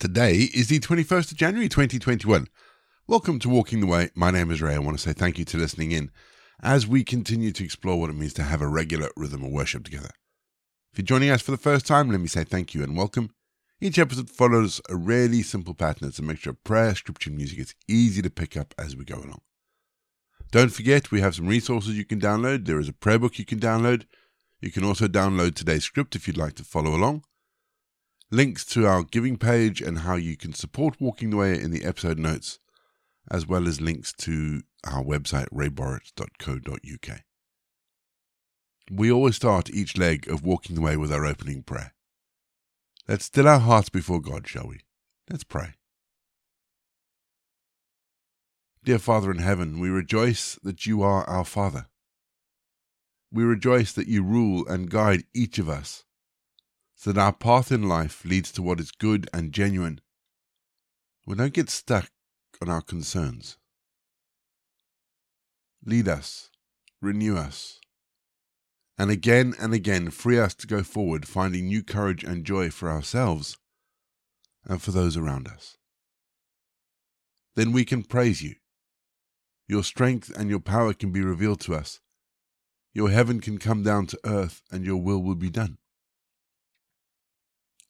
Today is the 21st of January 2021. Welcome to Walking the Way. My name is Ray. I want to say thank you to listening in as we continue to explore what it means to have a regular rhythm of worship together. If you're joining us for the first time, let me say thank you and welcome. Each episode follows a really simple pattern. It's a mixture of prayer, scripture, and music. It's easy to pick up as we go along. Don't forget, we have some resources you can download. There is a prayer book you can download. You can also download today's script if you'd like to follow along links to our giving page and how you can support Walking the Way in the episode notes, as well as links to our website, rayborrett.co.uk. We always start each leg of Walking the Way with our opening prayer. Let's still our hearts before God, shall we? Let's pray. Dear Father in heaven, we rejoice that you are our Father. We rejoice that you rule and guide each of us that our path in life leads to what is good and genuine. We don't get stuck on our concerns. Lead us, renew us, and again and again free us to go forward, finding new courage and joy for ourselves and for those around us. Then we can praise you. Your strength and your power can be revealed to us. Your heaven can come down to earth, and your will will be done.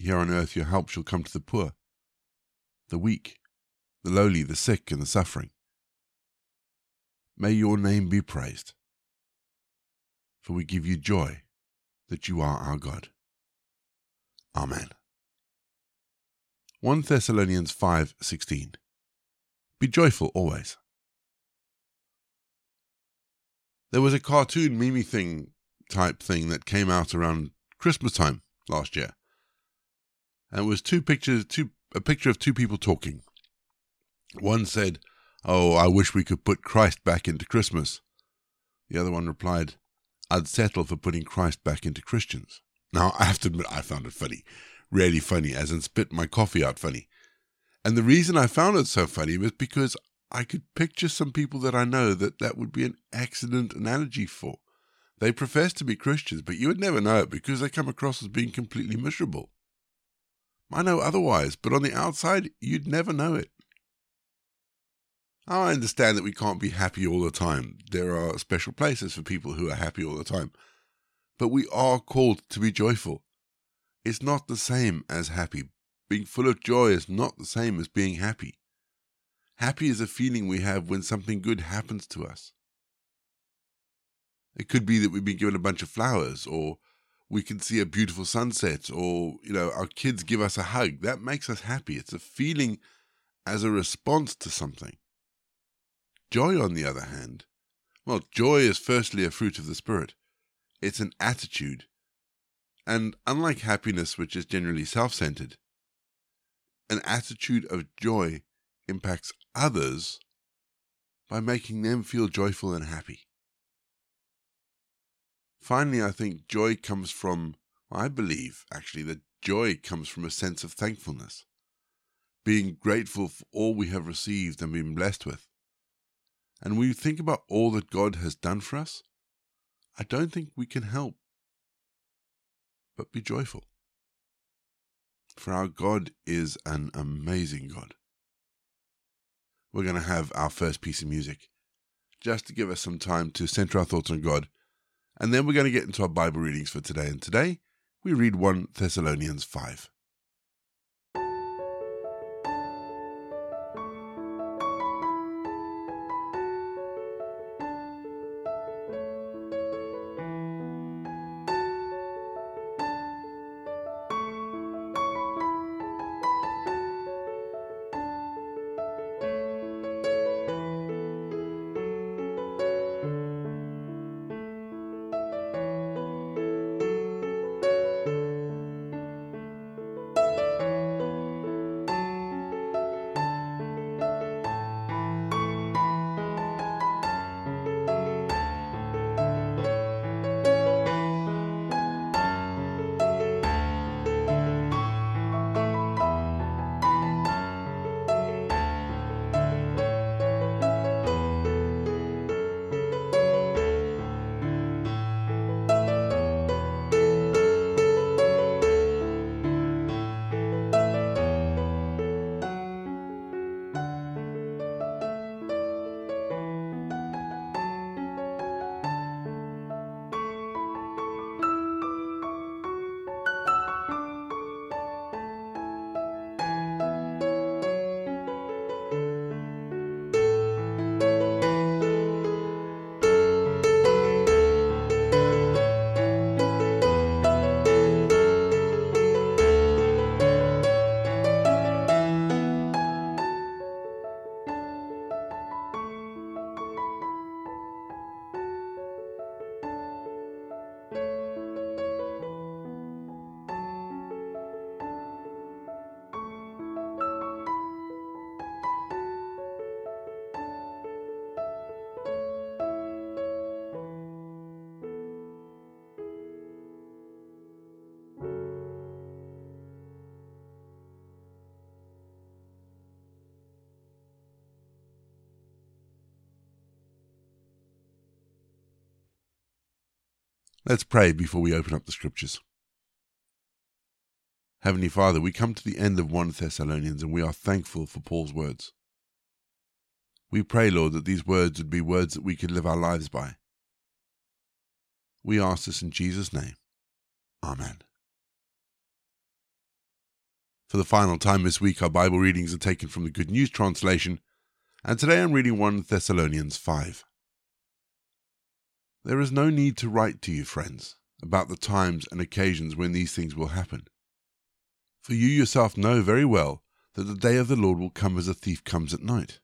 Here on earth your help shall come to the poor, the weak, the lowly, the sick, and the suffering. May your name be praised, for we give you joy that you are our God. Amen. 1 Thessalonians 5:16 Be joyful always. There was a cartoon meme thing type thing that came out around Christmas time last year and it was two pictures, two a picture of two people talking. One said, "Oh, I wish we could put Christ back into Christmas." The other one replied, "I'd settle for putting Christ back into Christians." Now, I have to admit, I found it funny, really funny, as in spit my coffee out funny. And the reason I found it so funny was because I could picture some people that I know that that would be an excellent analogy for. They profess to be Christians, but you would never know it because they come across as being completely miserable. I know otherwise, but on the outside, you'd never know it. I understand that we can't be happy all the time. There are special places for people who are happy all the time. But we are called to be joyful. It's not the same as happy. Being full of joy is not the same as being happy. Happy is a feeling we have when something good happens to us. It could be that we've been given a bunch of flowers, or we can see a beautiful sunset or you know our kids give us a hug. That makes us happy. It's a feeling as a response to something. Joy on the other hand well joy is firstly a fruit of the spirit. It's an attitude. And unlike happiness which is generally self-centered an attitude of joy impacts others by making them feel joyful and happy Finally, I think joy comes from, I believe actually, that joy comes from a sense of thankfulness, being grateful for all we have received and been blessed with. And when you think about all that God has done for us, I don't think we can help but be joyful. For our God is an amazing God. We're going to have our first piece of music just to give us some time to center our thoughts on God and then we're going to get into our Bible readings for today. And today we read 1 Thessalonians 5. Let's pray before we open up the scriptures. Heavenly Father, we come to the end of 1 Thessalonians and we are thankful for Paul's words. We pray, Lord, that these words would be words that we could live our lives by. We ask this in Jesus' name. Amen. For the final time this week, our Bible readings are taken from the Good News Translation, and today I'm reading 1 Thessalonians 5. There is no need to write to you, friends, about the times and occasions when these things will happen. For you yourself know very well that the day of the Lord will come as a thief comes at night.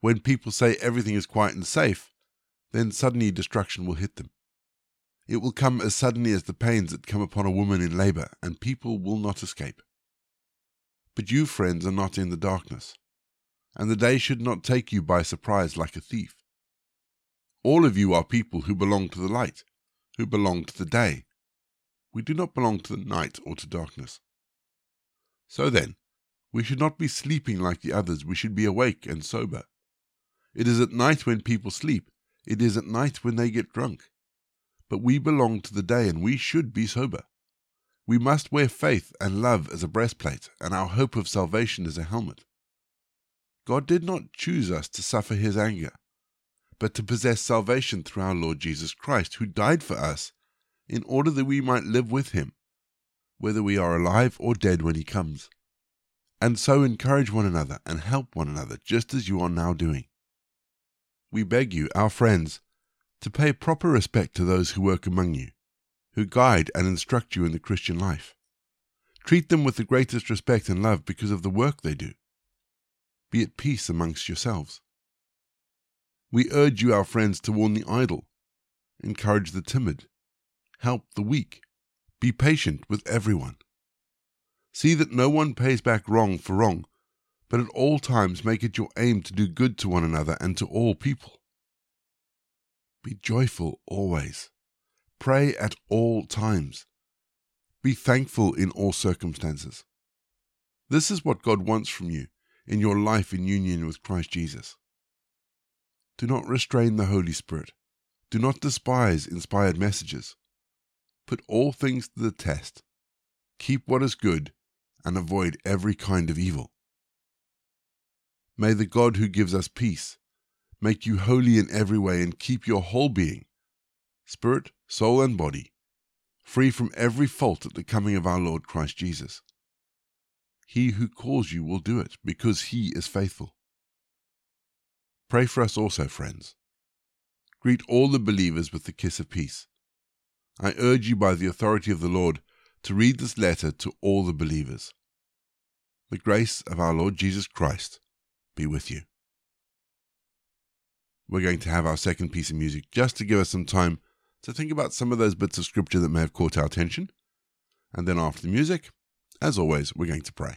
When people say everything is quiet and safe, then suddenly destruction will hit them. It will come as suddenly as the pains that come upon a woman in labor, and people will not escape. But you, friends, are not in the darkness, and the day should not take you by surprise like a thief. All of you are people who belong to the light, who belong to the day. We do not belong to the night or to darkness. So then, we should not be sleeping like the others, we should be awake and sober. It is at night when people sleep. It is at night when they get drunk. But we belong to the day and we should be sober. We must wear faith and love as a breastplate and our hope of salvation as a helmet. God did not choose us to suffer his anger, but to possess salvation through our Lord Jesus Christ, who died for us in order that we might live with him, whether we are alive or dead when he comes. And so encourage one another and help one another, just as you are now doing we beg you, our friends, to pay proper respect to those who work among you, who guide and instruct you in the Christian life. Treat them with the greatest respect and love because of the work they do. Be at peace amongst yourselves. We urge you, our friends, to warn the idle, encourage the timid, help the weak, be patient with everyone. See that no one pays back wrong for wrong but at all times make it your aim to do good to one another and to all people. Be joyful always. Pray at all times. Be thankful in all circumstances. This is what God wants from you in your life in union with Christ Jesus. Do not restrain the Holy Spirit. Do not despise inspired messages. Put all things to the test. Keep what is good and avoid every kind of evil. May the God who gives us peace make you holy in every way and keep your whole being, spirit, soul, and body, free from every fault at the coming of our Lord Christ Jesus. He who calls you will do it because he is faithful. Pray for us also, friends. Greet all the believers with the kiss of peace. I urge you by the authority of the Lord to read this letter to all the believers. The grace of our Lord Jesus Christ be with you. We're going to have our second piece of music just to give us some time to think about some of those bits of scripture that may have caught our attention. And then after the music, as always, we're going to pray.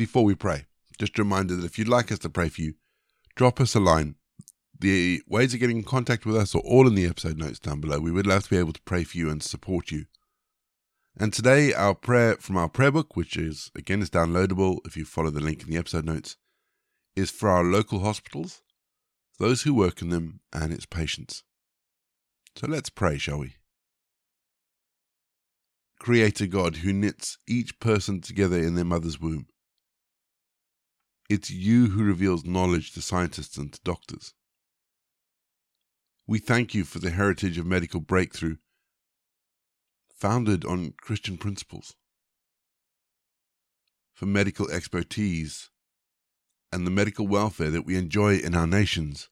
before we pray, just a reminder that if you'd like us to pray for you, drop us a line. The ways of getting in contact with us are all in the episode notes down below. We would love to be able to pray for you and support you. And today, our prayer from our prayer book, which is again is downloadable if you follow the link in the episode notes, is for our local hospitals, those who work in them, and its patients. So let's pray, shall we? Creator God who knits each person together in their mother's womb. It's you who reveals knowledge to scientists and to doctors. We thank you for the heritage of medical breakthrough founded on Christian principles, for medical expertise and the medical welfare that we enjoy in our nations,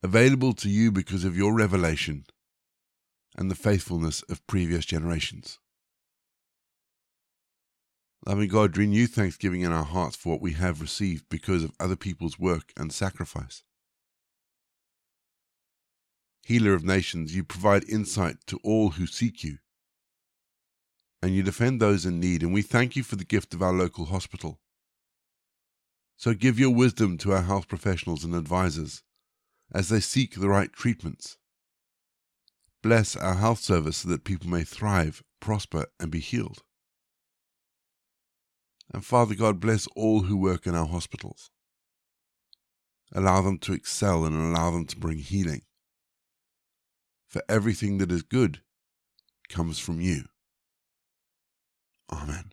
available to you because of your revelation and the faithfulness of previous generations. Loving God, renew thanksgiving in our hearts for what we have received because of other people's work and sacrifice. Healer of nations, you provide insight to all who seek you. And you defend those in need, and we thank you for the gift of our local hospital. So give your wisdom to our health professionals and advisors as they seek the right treatments Bless our health service so that people may thrive, prosper, and be healed. And Father God, bless all who work in our hospitals. Allow them to excel and allow them to bring healing. For everything that is good comes from you. Amen.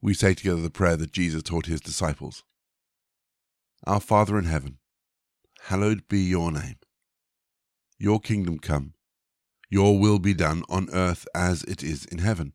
We say together the prayer that Jesus taught his disciples Our Father in heaven, hallowed be your name. Your kingdom come, your will be done on earth as it is in heaven.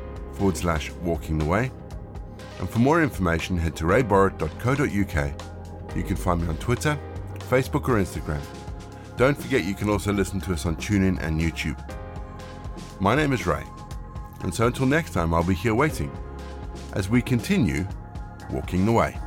forward slash walking the way. And for more information, head to rayborrett.co.uk. You can find me on Twitter, Facebook, or Instagram. Don't forget you can also listen to us on TuneIn and YouTube. My name is Ray, and so until next time, I'll be here waiting as we continue walking the way.